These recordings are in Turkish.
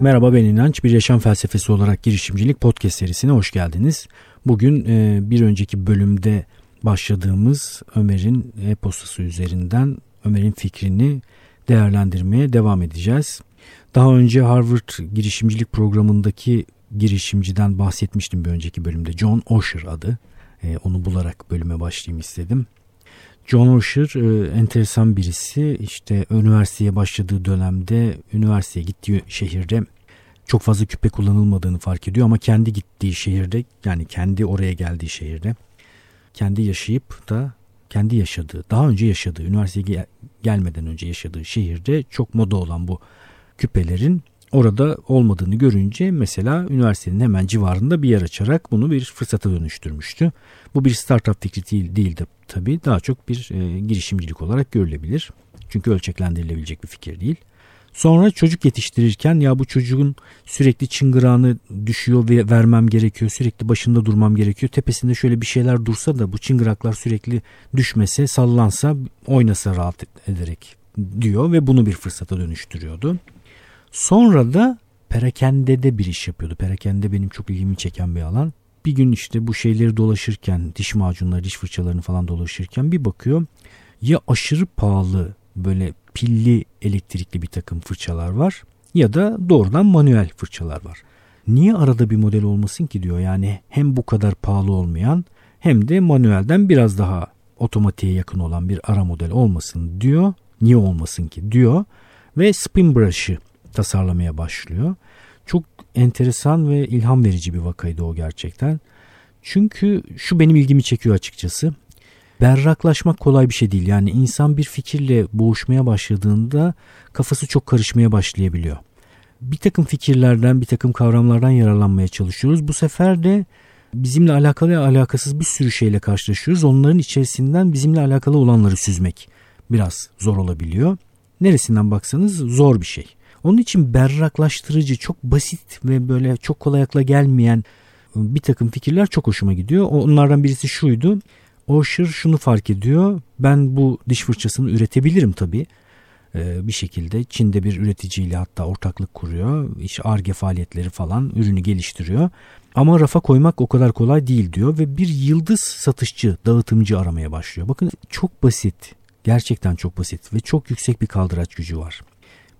Merhaba ben İnanç. Bir yaşam felsefesi olarak girişimcilik podcast serisine hoş geldiniz. Bugün e, bir önceki bölümde başladığımız Ömer'in e-postası üzerinden Ömer'in fikrini değerlendirmeye devam edeceğiz. Daha önce Harvard girişimcilik programındaki girişimciden bahsetmiştim bir önceki bölümde. John Osher adı. E, onu bularak bölüme başlayayım istedim. John Osher e, enteresan birisi. İşte üniversiteye başladığı dönemde üniversiteye gittiği şehirde çok fazla küpe kullanılmadığını fark ediyor ama kendi gittiği şehirde yani kendi oraya geldiği şehirde kendi yaşayıp da kendi yaşadığı, daha önce yaşadığı, üniversiteye gelmeden önce yaşadığı şehirde çok moda olan bu küpelerin orada olmadığını görünce mesela üniversitenin hemen civarında bir yer açarak bunu bir fırsata dönüştürmüştü. Bu bir startup fikri değil, değildi tabii. Daha çok bir e, girişimcilik olarak görülebilir. Çünkü ölçeklendirilebilecek bir fikir değil. Sonra çocuk yetiştirirken ya bu çocuğun sürekli çıngırağını düşüyor ve vermem gerekiyor. Sürekli başında durmam gerekiyor. Tepesinde şöyle bir şeyler dursa da bu çıngıraklar sürekli düşmese, sallansa, oynasa rahat ederek diyor ve bunu bir fırsata dönüştürüyordu. Sonra da perakendede bir iş yapıyordu. Perakende benim çok ilgimi çeken bir alan. Bir gün işte bu şeyleri dolaşırken, diş macunları, diş fırçalarını falan dolaşırken bir bakıyor. Ya aşırı pahalı böyle pilli elektrikli bir takım fırçalar var ya da doğrudan manuel fırçalar var. Niye arada bir model olmasın ki diyor yani hem bu kadar pahalı olmayan hem de manuelden biraz daha otomatiğe yakın olan bir ara model olmasın diyor. Niye olmasın ki diyor ve spin brush'ı tasarlamaya başlıyor. Çok enteresan ve ilham verici bir vakaydı o gerçekten. Çünkü şu benim ilgimi çekiyor açıkçası berraklaşmak kolay bir şey değil. Yani insan bir fikirle boğuşmaya başladığında kafası çok karışmaya başlayabiliyor. Bir takım fikirlerden, bir takım kavramlardan yararlanmaya çalışıyoruz. Bu sefer de bizimle alakalı ya alakasız bir sürü şeyle karşılaşıyoruz. Onların içerisinden bizimle alakalı olanları süzmek biraz zor olabiliyor. Neresinden baksanız zor bir şey. Onun için berraklaştırıcı, çok basit ve böyle çok kolay akla gelmeyen bir takım fikirler çok hoşuma gidiyor. Onlardan birisi şuydu. Osher şunu fark ediyor. Ben bu diş fırçasını üretebilirim tabii. Ee, bir şekilde Çin'de bir üreticiyle hatta ortaklık kuruyor. İşte ARGE faaliyetleri falan ürünü geliştiriyor. Ama rafa koymak o kadar kolay değil diyor ve bir yıldız satışçı, dağıtımcı aramaya başlıyor. Bakın çok basit. Gerçekten çok basit ve çok yüksek bir kaldıraç gücü var.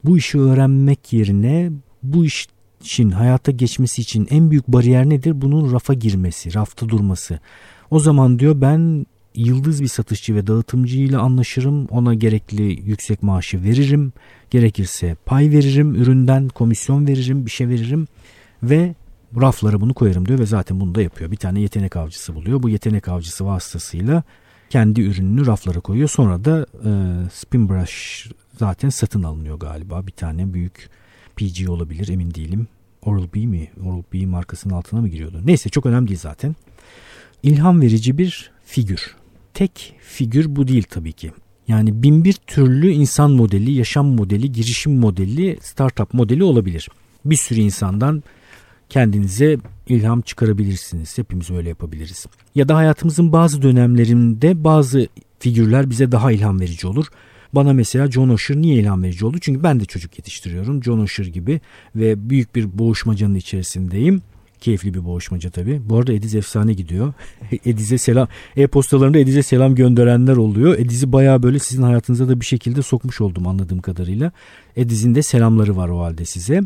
Bu işi öğrenmek yerine bu işin hayata geçmesi için en büyük bariyer nedir? Bunun rafa girmesi, rafta durması. O zaman diyor ben yıldız bir satışçı ve dağıtımcıyla anlaşırım. Ona gerekli yüksek maaşı veririm. Gerekirse pay veririm. Üründen komisyon veririm. Bir şey veririm. Ve raflara bunu koyarım diyor ve zaten bunu da yapıyor. Bir tane yetenek avcısı buluyor. Bu yetenek avcısı vasıtasıyla kendi ürününü raflara koyuyor. Sonra da e, Spin Brush zaten satın alınıyor galiba. Bir tane büyük PG olabilir emin değilim. Oral-B mi? Oral-B markasının altına mı giriyordu? Neyse çok önemli değil zaten ilham verici bir figür. Tek figür bu değil tabii ki. Yani bin bir türlü insan modeli, yaşam modeli, girişim modeli, startup modeli olabilir. Bir sürü insandan kendinize ilham çıkarabilirsiniz. Hepimiz öyle yapabiliriz. Ya da hayatımızın bazı dönemlerinde bazı figürler bize daha ilham verici olur. Bana mesela John Osher niye ilham verici oldu? Çünkü ben de çocuk yetiştiriyorum. John Osher gibi ve büyük bir boğuşmacanın içerisindeyim. Keyifli bir boğuşmaca tabii. Bu arada Ediz efsane gidiyor. Ediz'e selam, e-postalarında Ediz'e selam gönderenler oluyor. Ediz'i bayağı böyle sizin hayatınıza da bir şekilde sokmuş oldum anladığım kadarıyla. Ediz'in de selamları var o halde size.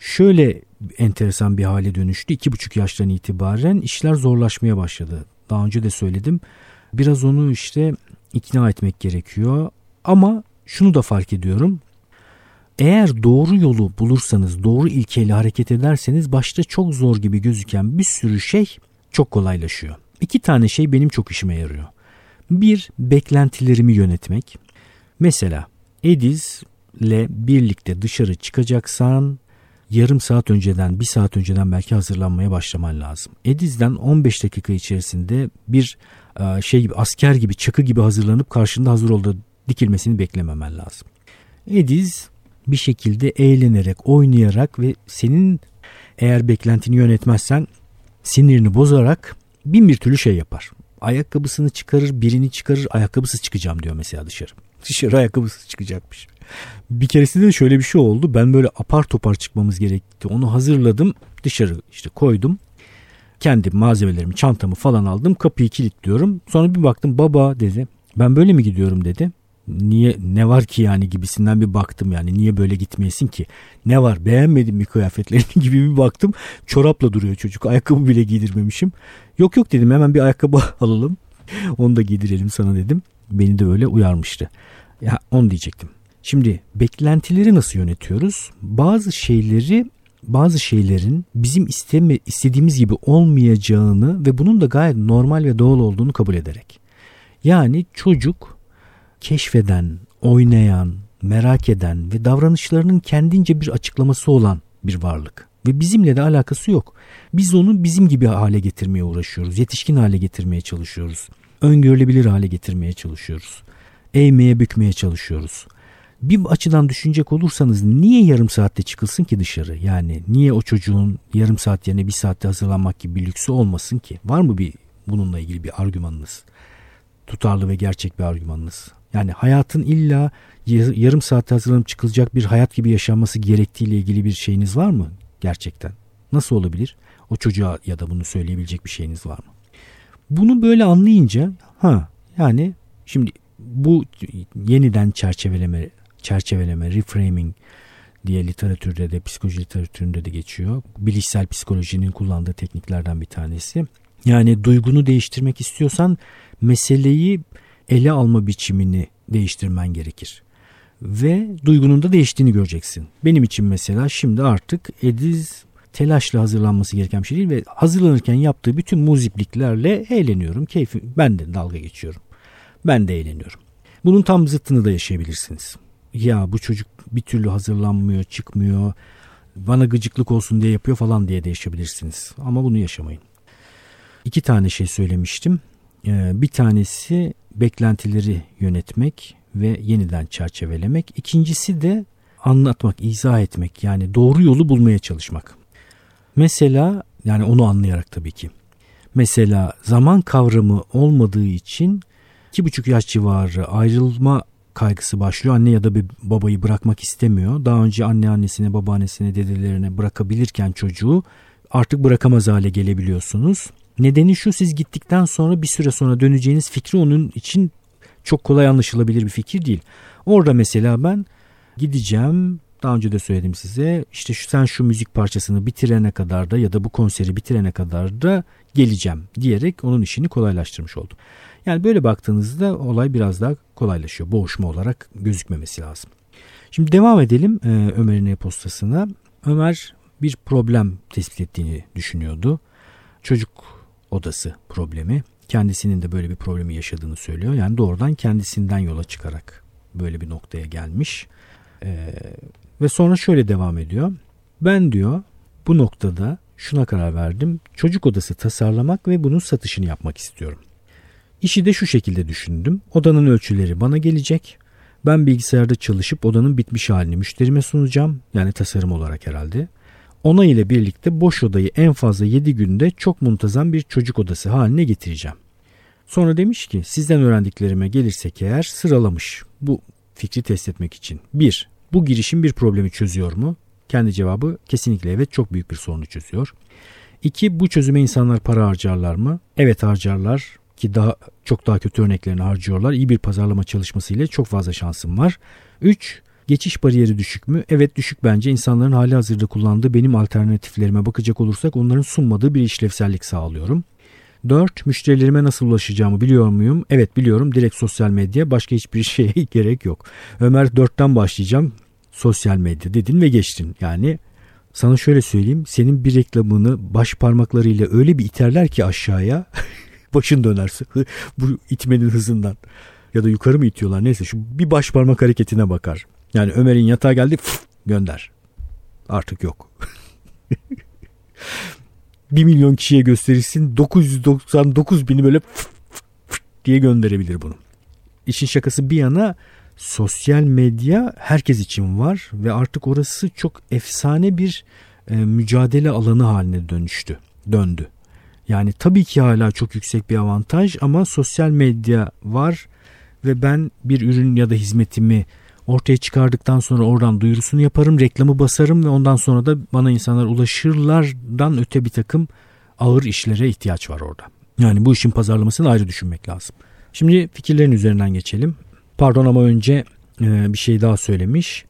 Şöyle enteresan bir hale dönüştü. İki buçuk yaştan itibaren işler zorlaşmaya başladı. Daha önce de söyledim. Biraz onu işte ikna etmek gerekiyor. Ama şunu da fark ediyorum. Eğer doğru yolu bulursanız, doğru ilkeyle hareket ederseniz başta çok zor gibi gözüken bir sürü şey çok kolaylaşıyor. İki tane şey benim çok işime yarıyor. Bir, beklentilerimi yönetmek. Mesela Ediz ile birlikte dışarı çıkacaksan yarım saat önceden, bir saat önceden belki hazırlanmaya başlaman lazım. Ediz'den 15 dakika içerisinde bir e, şey gibi asker gibi, çakı gibi hazırlanıp karşında hazır olduğu dikilmesini beklememen lazım. Ediz bir şekilde eğlenerek, oynayarak ve senin eğer beklentini yönetmezsen sinirini bozarak bin bir türlü şey yapar. Ayakkabısını çıkarır, birini çıkarır, ayakkabısız çıkacağım diyor mesela dışarı. Dışarı ayakkabısız çıkacakmış. Bir keresinde de şöyle bir şey oldu. Ben böyle apar topar çıkmamız gerekti. Onu hazırladım. Dışarı işte koydum. Kendi malzemelerimi, çantamı falan aldım. Kapıyı kilitliyorum. Sonra bir baktım baba dedi. Ben böyle mi gidiyorum dedi. Niye ne var ki yani gibisinden bir baktım yani niye böyle gitmeyesin ki ne var beğenmedim mi kıyafetlerini gibi bir baktım çorapla duruyor çocuk ayakkabı bile giydirmemişim yok yok dedim hemen bir ayakkabı alalım onu da giydirelim sana dedim beni de öyle uyarmıştı ya onu diyecektim Şimdi beklentileri nasıl yönetiyoruz? Bazı şeyleri bazı şeylerin bizim isteme, istediğimiz gibi olmayacağını ve bunun da gayet normal ve doğal olduğunu kabul ederek. Yani çocuk keşfeden, oynayan, merak eden ve davranışlarının kendince bir açıklaması olan bir varlık. Ve bizimle de alakası yok. Biz onu bizim gibi hale getirmeye uğraşıyoruz. Yetişkin hale getirmeye çalışıyoruz. Öngörülebilir hale getirmeye çalışıyoruz. Eğmeye bükmeye çalışıyoruz bir açıdan düşünecek olursanız niye yarım saatte çıkılsın ki dışarı? Yani niye o çocuğun yarım saat yerine bir saatte hazırlanmak gibi bir lüksü olmasın ki? Var mı bir bununla ilgili bir argümanınız? Tutarlı ve gerçek bir argümanınız. Yani hayatın illa yarım saatte hazırlanıp çıkılacak bir hayat gibi yaşanması gerektiğiyle ilgili bir şeyiniz var mı gerçekten? Nasıl olabilir? O çocuğa ya da bunu söyleyebilecek bir şeyiniz var mı? Bunu böyle anlayınca ha yani şimdi bu yeniden çerçeveleme çerçeveleme, reframing diye literatürde de psikoloji literatüründe de geçiyor. Bilişsel psikolojinin kullandığı tekniklerden bir tanesi. Yani duygunu değiştirmek istiyorsan meseleyi ele alma biçimini değiştirmen gerekir. Ve duygunun da değiştiğini göreceksin. Benim için mesela şimdi artık Ediz telaşla hazırlanması gereken bir şey değil ve hazırlanırken yaptığı bütün muzipliklerle eğleniyorum. Keyfi, ben de dalga geçiyorum. Ben de eğleniyorum. Bunun tam zıttını da yaşayabilirsiniz ya bu çocuk bir türlü hazırlanmıyor, çıkmıyor, bana gıcıklık olsun diye yapıyor falan diye değişebilirsiniz. Ama bunu yaşamayın. İki tane şey söylemiştim. Ee, bir tanesi beklentileri yönetmek ve yeniden çerçevelemek. İkincisi de anlatmak, izah etmek yani doğru yolu bulmaya çalışmak. Mesela yani onu anlayarak tabii ki. Mesela zaman kavramı olmadığı için iki buçuk yaş civarı ayrılma kaygısı başlıyor. Anne ya da bir babayı bırakmak istemiyor. Daha önce anne annesine, babaannesine, dedelerine bırakabilirken çocuğu artık bırakamaz hale gelebiliyorsunuz. Nedeni şu siz gittikten sonra bir süre sonra döneceğiniz fikri onun için çok kolay anlaşılabilir bir fikir değil. Orada mesela ben gideceğim daha önce de söyledim size işte sen şu müzik parçasını bitirene kadar da ya da bu konseri bitirene kadar da geleceğim diyerek onun işini kolaylaştırmış oldum. Yani böyle baktığınızda olay biraz daha kolaylaşıyor. Boğuşma olarak gözükmemesi lazım. Şimdi devam edelim e, Ömer'in e-postasına. Ömer bir problem tespit ettiğini düşünüyordu. Çocuk odası problemi. Kendisinin de böyle bir problemi yaşadığını söylüyor. Yani doğrudan kendisinden yola çıkarak böyle bir noktaya gelmiş. Ee, ve sonra şöyle devam ediyor. Ben diyor bu noktada şuna karar verdim. Çocuk odası tasarlamak ve bunun satışını yapmak istiyorum. İşi de şu şekilde düşündüm. Odanın ölçüleri bana gelecek. Ben bilgisayarda çalışıp odanın bitmiş halini müşterime sunacağım. Yani tasarım olarak herhalde. Ona ile birlikte boş odayı en fazla 7 günde çok muntazam bir çocuk odası haline getireceğim. Sonra demiş ki sizden öğrendiklerime gelirsek eğer sıralamış bu fikri test etmek için. 1. Bu girişim bir problemi çözüyor mu? Kendi cevabı kesinlikle evet çok büyük bir sorunu çözüyor. 2. Bu çözüme insanlar para harcarlar mı? Evet harcarlar ki daha çok daha kötü örneklerini harcıyorlar. İyi bir pazarlama çalışması ile çok fazla şansım var. 3. Geçiş bariyeri düşük mü? Evet düşük bence. İnsanların hali hazırda kullandığı benim alternatiflerime bakacak olursak onların sunmadığı bir işlevsellik sağlıyorum. 4. Müşterilerime nasıl ulaşacağımı biliyor muyum? Evet biliyorum. Direkt sosyal medya. Başka hiçbir şeye gerek yok. Ömer 4'ten başlayacağım. Sosyal medya dedin ve geçtin. Yani sana şöyle söyleyeyim. Senin bir reklamını baş parmaklarıyla öyle bir iterler ki aşağıya başın dönerse bu itmenin hızından. Ya da yukarı mı itiyorlar neyse şu bir baş parmak hareketine bakar. Yani Ömer'in yatağa geldi fıf, gönder. Artık yok. 1 milyon kişiye gösterilsin 999 bini böyle fıf, fıf diye gönderebilir bunu. İşin şakası bir yana sosyal medya herkes için var ve artık orası çok efsane bir e, mücadele alanı haline dönüştü, döndü. Yani tabii ki hala çok yüksek bir avantaj ama sosyal medya var ve ben bir ürün ya da hizmetimi ortaya çıkardıktan sonra oradan duyurusunu yaparım, reklamı basarım ve ondan sonra da bana insanlar ulaşırlardan öte bir takım ağır işlere ihtiyaç var orada. Yani bu işin pazarlamasını ayrı düşünmek lazım. Şimdi fikirlerin üzerinden geçelim. Pardon ama önce e, bir şey daha söylemiş.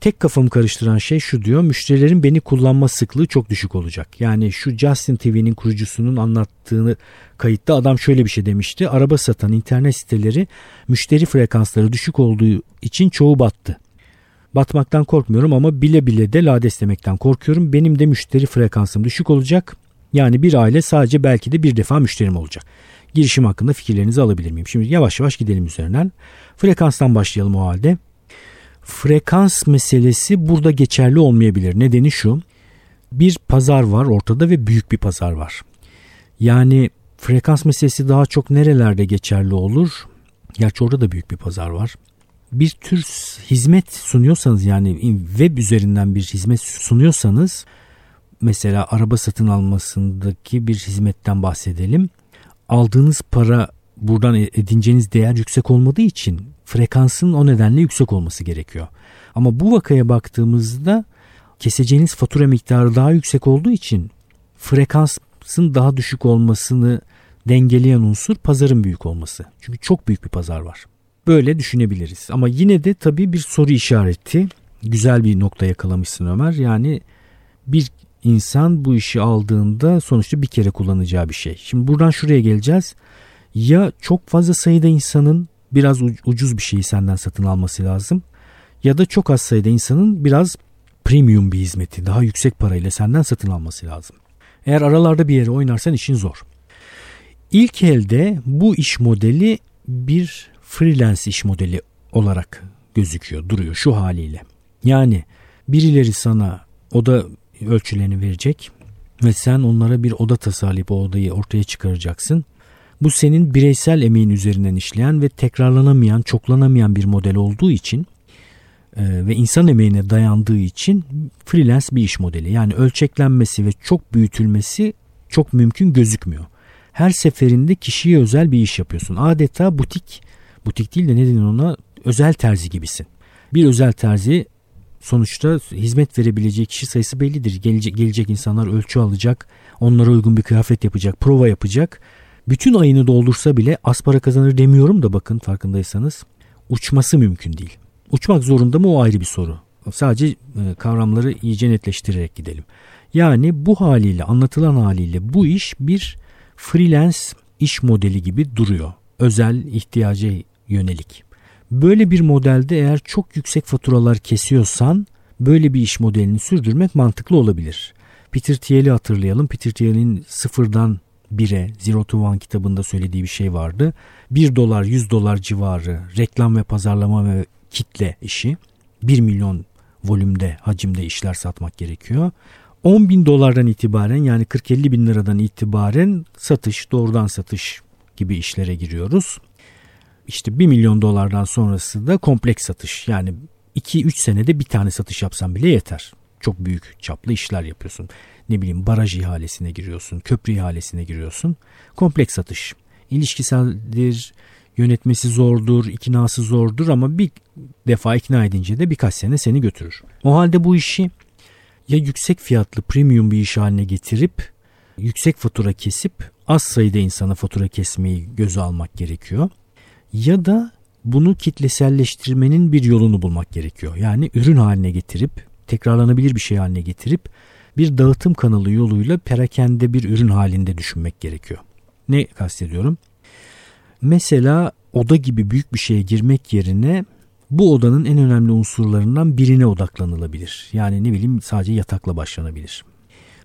Tek kafamı karıştıran şey şu diyor. Müşterilerin beni kullanma sıklığı çok düşük olacak. Yani şu Justin TV'nin kurucusunun anlattığını kayıtta adam şöyle bir şey demişti. Araba satan internet siteleri müşteri frekansları düşük olduğu için çoğu battı. Batmaktan korkmuyorum ama bile bile de lades demekten korkuyorum. Benim de müşteri frekansım düşük olacak. Yani bir aile sadece belki de bir defa müşterim olacak. Girişim hakkında fikirlerinizi alabilir miyim? Şimdi yavaş yavaş gidelim üzerinden. Frekanstan başlayalım o halde. Frekans meselesi burada geçerli olmayabilir. Nedeni şu. Bir pazar var ortada ve büyük bir pazar var. Yani frekans meselesi daha çok nerelerde geçerli olur? Gerçi orada da büyük bir pazar var. Bir tür hizmet sunuyorsanız yani web üzerinden bir hizmet sunuyorsanız mesela araba satın almasındaki bir hizmetten bahsedelim. Aldığınız para buradan edineceğiniz değer yüksek olmadığı için frekansın o nedenle yüksek olması gerekiyor. Ama bu vakaya baktığımızda keseceğiniz fatura miktarı daha yüksek olduğu için frekansın daha düşük olmasını dengeleyen unsur pazarın büyük olması. Çünkü çok büyük bir pazar var. Böyle düşünebiliriz. Ama yine de tabii bir soru işareti. Güzel bir nokta yakalamışsın Ömer. Yani bir insan bu işi aldığında sonuçta bir kere kullanacağı bir şey. Şimdi buradan şuraya geleceğiz. Ya çok fazla sayıda insanın biraz ucuz bir şeyi senden satın alması lazım. Ya da çok az sayıda insanın biraz premium bir hizmeti daha yüksek parayla senden satın alması lazım. Eğer aralarda bir yere oynarsan işin zor. İlk elde bu iş modeli bir freelance iş modeli olarak gözüküyor, duruyor şu haliyle. Yani birileri sana oda ölçülerini verecek ve sen onlara bir oda tasarlayıp o odayı ortaya çıkaracaksın. Bu senin bireysel emeğin üzerinden işleyen ve tekrarlanamayan, çoklanamayan bir model olduğu için e, ve insan emeğine dayandığı için freelance bir iş modeli. Yani ölçeklenmesi ve çok büyütülmesi çok mümkün gözükmüyor. Her seferinde kişiye özel bir iş yapıyorsun. Adeta butik, butik değil de ne denir ona özel terzi gibisin. Bir özel terzi sonuçta hizmet verebileceği kişi sayısı bellidir. Gelecek, gelecek insanlar ölçü alacak, onlara uygun bir kıyafet yapacak, prova yapacak bütün ayını doldursa bile az para kazanır demiyorum da bakın farkındaysanız uçması mümkün değil. Uçmak zorunda mı o ayrı bir soru. Sadece e, kavramları iyice netleştirerek gidelim. Yani bu haliyle anlatılan haliyle bu iş bir freelance iş modeli gibi duruyor. Özel ihtiyaca yönelik. Böyle bir modelde eğer çok yüksek faturalar kesiyorsan böyle bir iş modelini sürdürmek mantıklı olabilir. Peter Thiel'i hatırlayalım. Peter Thiel'in sıfırdan 1'e Zero to One kitabında söylediği bir şey vardı. 1 dolar 100 dolar civarı reklam ve pazarlama ve kitle işi 1 milyon volümde hacimde işler satmak gerekiyor. 10 bin dolardan itibaren yani 40-50 bin liradan itibaren satış doğrudan satış gibi işlere giriyoruz. İşte 1 milyon dolardan sonrası da kompleks satış yani 2-3 senede bir tane satış yapsan bile yeter. Çok büyük çaplı işler yapıyorsun ne bileyim baraj ihalesine giriyorsun, köprü ihalesine giriyorsun. Kompleks satış. İlişkiseldir, yönetmesi zordur, iknası zordur ama bir defa ikna edince de birkaç sene seni götürür. O halde bu işi ya yüksek fiyatlı premium bir iş haline getirip yüksek fatura kesip az sayıda insana fatura kesmeyi göze almak gerekiyor. Ya da bunu kitleselleştirmenin bir yolunu bulmak gerekiyor. Yani ürün haline getirip tekrarlanabilir bir şey haline getirip bir dağıtım kanalı yoluyla perakende bir ürün halinde düşünmek gerekiyor. Ne kastediyorum? Mesela oda gibi büyük bir şeye girmek yerine bu odanın en önemli unsurlarından birine odaklanılabilir. Yani ne bileyim sadece yatakla başlanabilir.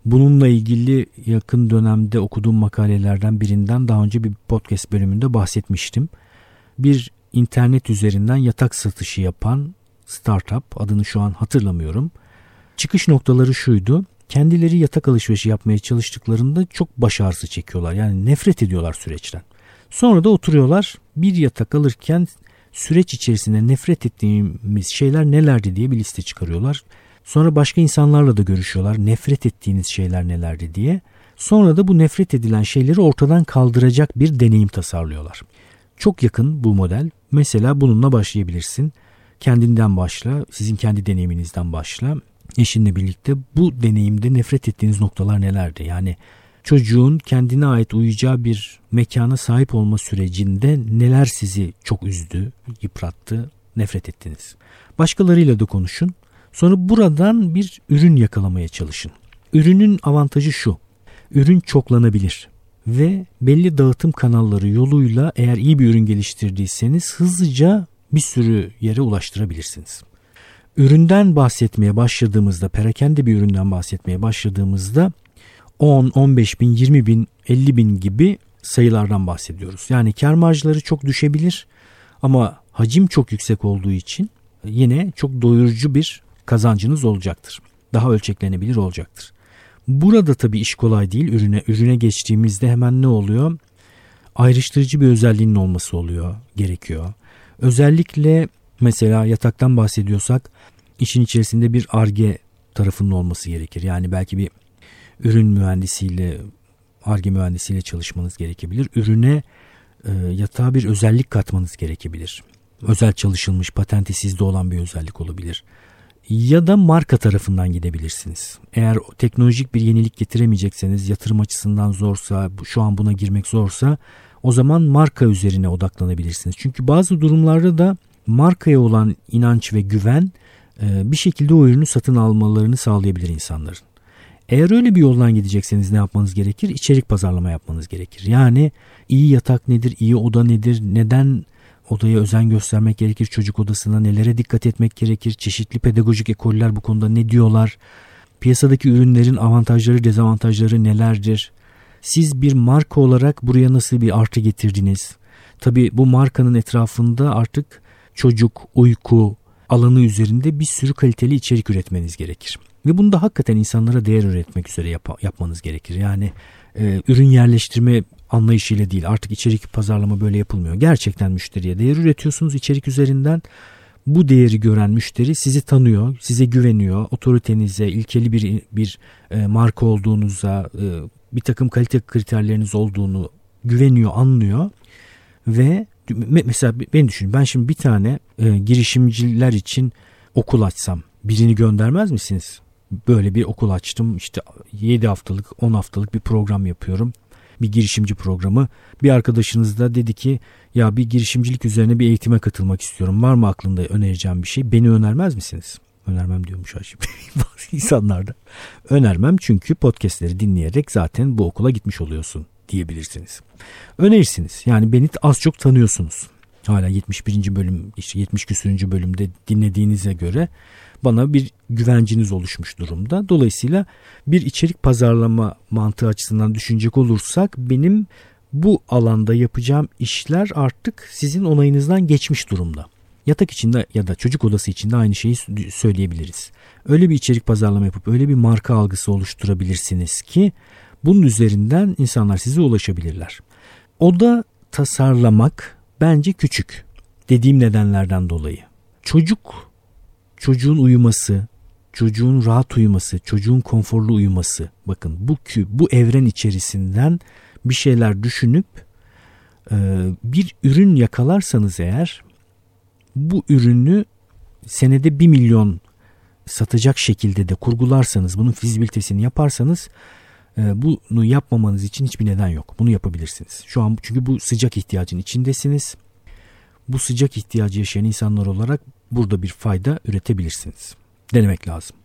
Bununla ilgili yakın dönemde okuduğum makalelerden birinden daha önce bir podcast bölümünde bahsetmiştim. Bir internet üzerinden yatak satışı yapan startup adını şu an hatırlamıyorum. Çıkış noktaları şuydu kendileri yatak alışverişi yapmaya çalıştıklarında çok baş ağrısı çekiyorlar. Yani nefret ediyorlar süreçten. Sonra da oturuyorlar bir yatak alırken süreç içerisinde nefret ettiğimiz şeyler nelerdi diye bir liste çıkarıyorlar. Sonra başka insanlarla da görüşüyorlar. Nefret ettiğiniz şeyler nelerdi diye. Sonra da bu nefret edilen şeyleri ortadan kaldıracak bir deneyim tasarlıyorlar. çok yakın bu model. Mesela bununla başlayabilirsin. Kendinden başla, sizin kendi deneyiminizden başla. Eşinle birlikte bu deneyimde nefret ettiğiniz noktalar nelerdi? Yani çocuğun kendine ait uyuyacağı bir mekana sahip olma sürecinde neler sizi çok üzdü, yıprattı, nefret ettiniz. Başkalarıyla da konuşun. Sonra buradan bir ürün yakalamaya çalışın. Ürünün avantajı şu. Ürün çoklanabilir ve belli dağıtım kanalları yoluyla eğer iyi bir ürün geliştirdiyseniz hızlıca bir sürü yere ulaştırabilirsiniz. Üründen bahsetmeye başladığımızda, perakende bir üründen bahsetmeye başladığımızda 10, 15 bin, 20 bin, 50 bin gibi sayılardan bahsediyoruz. Yani kar marjları çok düşebilir ama hacim çok yüksek olduğu için yine çok doyurucu bir kazancınız olacaktır. Daha ölçeklenebilir olacaktır. Burada tabii iş kolay değil. Ürüne ürüne geçtiğimizde hemen ne oluyor? Ayrıştırıcı bir özelliğinin olması oluyor, gerekiyor. Özellikle mesela yataktan bahsediyorsak işin içerisinde bir arge tarafının olması gerekir. Yani belki bir ürün mühendisiyle, arge mühendisiyle çalışmanız gerekebilir. Ürüne e, yatağa bir özellik katmanız gerekebilir. Özel çalışılmış, patenti sizde olan bir özellik olabilir ya da marka tarafından gidebilirsiniz. Eğer teknolojik bir yenilik getiremeyecekseniz yatırım açısından zorsa şu an buna girmek zorsa o zaman marka üzerine odaklanabilirsiniz. Çünkü bazı durumlarda da markaya olan inanç ve güven e, bir şekilde o ürünü satın almalarını sağlayabilir insanların. Eğer öyle bir yoldan gidecekseniz ne yapmanız gerekir? İçerik pazarlama yapmanız gerekir. Yani iyi yatak nedir, iyi oda nedir, neden odaya özen göstermek gerekir. Çocuk odasına nelere dikkat etmek gerekir. Çeşitli pedagojik ekoller bu konuda ne diyorlar? Piyasadaki ürünlerin avantajları, dezavantajları nelerdir? Siz bir marka olarak buraya nasıl bir artı getirdiniz? Tabi bu markanın etrafında artık çocuk, uyku alanı üzerinde bir sürü kaliteli içerik üretmeniz gerekir. Ve bunu da hakikaten insanlara değer üretmek üzere yap- yapmanız gerekir. Yani e, ürün yerleştirme anlayışıyla değil artık içerik pazarlama böyle yapılmıyor. Gerçekten müşteriye değer üretiyorsunuz içerik üzerinden. Bu değeri gören müşteri sizi tanıyor, size güveniyor, otoritenize, ilkeli bir bir e, marka olduğunuza, e, bir takım kalite kriterleriniz olduğunu güveniyor, anlıyor. Ve mesela beni düşünün ben şimdi bir tane e, girişimciler için okul açsam birini göndermez misiniz? Böyle bir okul açtım işte 7 haftalık 10 haftalık bir program yapıyorum bir girişimci programı. Bir arkadaşınız da dedi ki ya bir girişimcilik üzerine bir eğitime katılmak istiyorum. Var mı aklında önereceğim bir şey? Beni önermez misiniz? Önermem diyormuş Haşim. Bazı insanlarda. Önermem çünkü podcastleri dinleyerek zaten bu okula gitmiş oluyorsun diyebilirsiniz. Önerirsiniz. Yani beni az çok tanıyorsunuz. Hala 71. bölüm işte 70 küsürüncü bölümde dinlediğinize göre bana bir güvenciniz oluşmuş durumda. Dolayısıyla bir içerik pazarlama mantığı açısından düşünecek olursak benim bu alanda yapacağım işler artık sizin onayınızdan geçmiş durumda. Yatak içinde ya da çocuk odası içinde aynı şeyi söyleyebiliriz. Öyle bir içerik pazarlama yapıp öyle bir marka algısı oluşturabilirsiniz ki bunun üzerinden insanlar size ulaşabilirler. Oda tasarlamak bence küçük. Dediğim nedenlerden dolayı. Çocuk çocuğun uyuması, çocuğun rahat uyuması, çocuğun konforlu uyuması. Bakın bu bu evren içerisinden bir şeyler düşünüp e, bir ürün yakalarsanız eğer bu ürünü senede bir milyon satacak şekilde de kurgularsanız bunun fizibilitesini yaparsanız bunu yapmamanız için hiçbir neden yok. Bunu yapabilirsiniz. Şu an çünkü bu sıcak ihtiyacın içindesiniz. Bu sıcak ihtiyacı yaşayan insanlar olarak burada bir fayda üretebilirsiniz. Denemek lazım.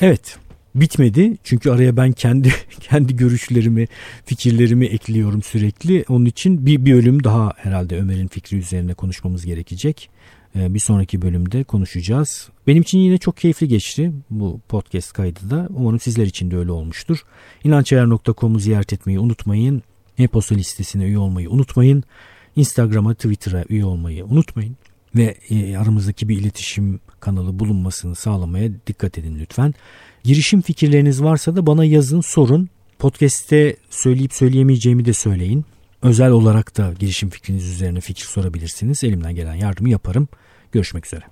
Evet, bitmedi. Çünkü araya ben kendi kendi görüşlerimi, fikirlerimi ekliyorum sürekli. Onun için bir bir bölüm daha herhalde Ömer'in fikri üzerine konuşmamız gerekecek. Ee, bir sonraki bölümde konuşacağız. Benim için yine çok keyifli geçti bu podcast kaydı da. Umarım sizler için de öyle olmuştur. İnançayar.com'u ziyaret etmeyi unutmayın. E-posta listesine üye olmayı unutmayın. Instagram'a, Twitter'a üye olmayı unutmayın ve e, aramızdaki bir iletişim kanalı bulunmasını sağlamaya dikkat edin lütfen. Girişim fikirleriniz varsa da bana yazın, sorun. Podcast'te söyleyip söyleyemeyeceğimi de söyleyin. Özel olarak da girişim fikriniz üzerine fikir sorabilirsiniz. Elimden gelen yardımı yaparım. Görüşmek üzere.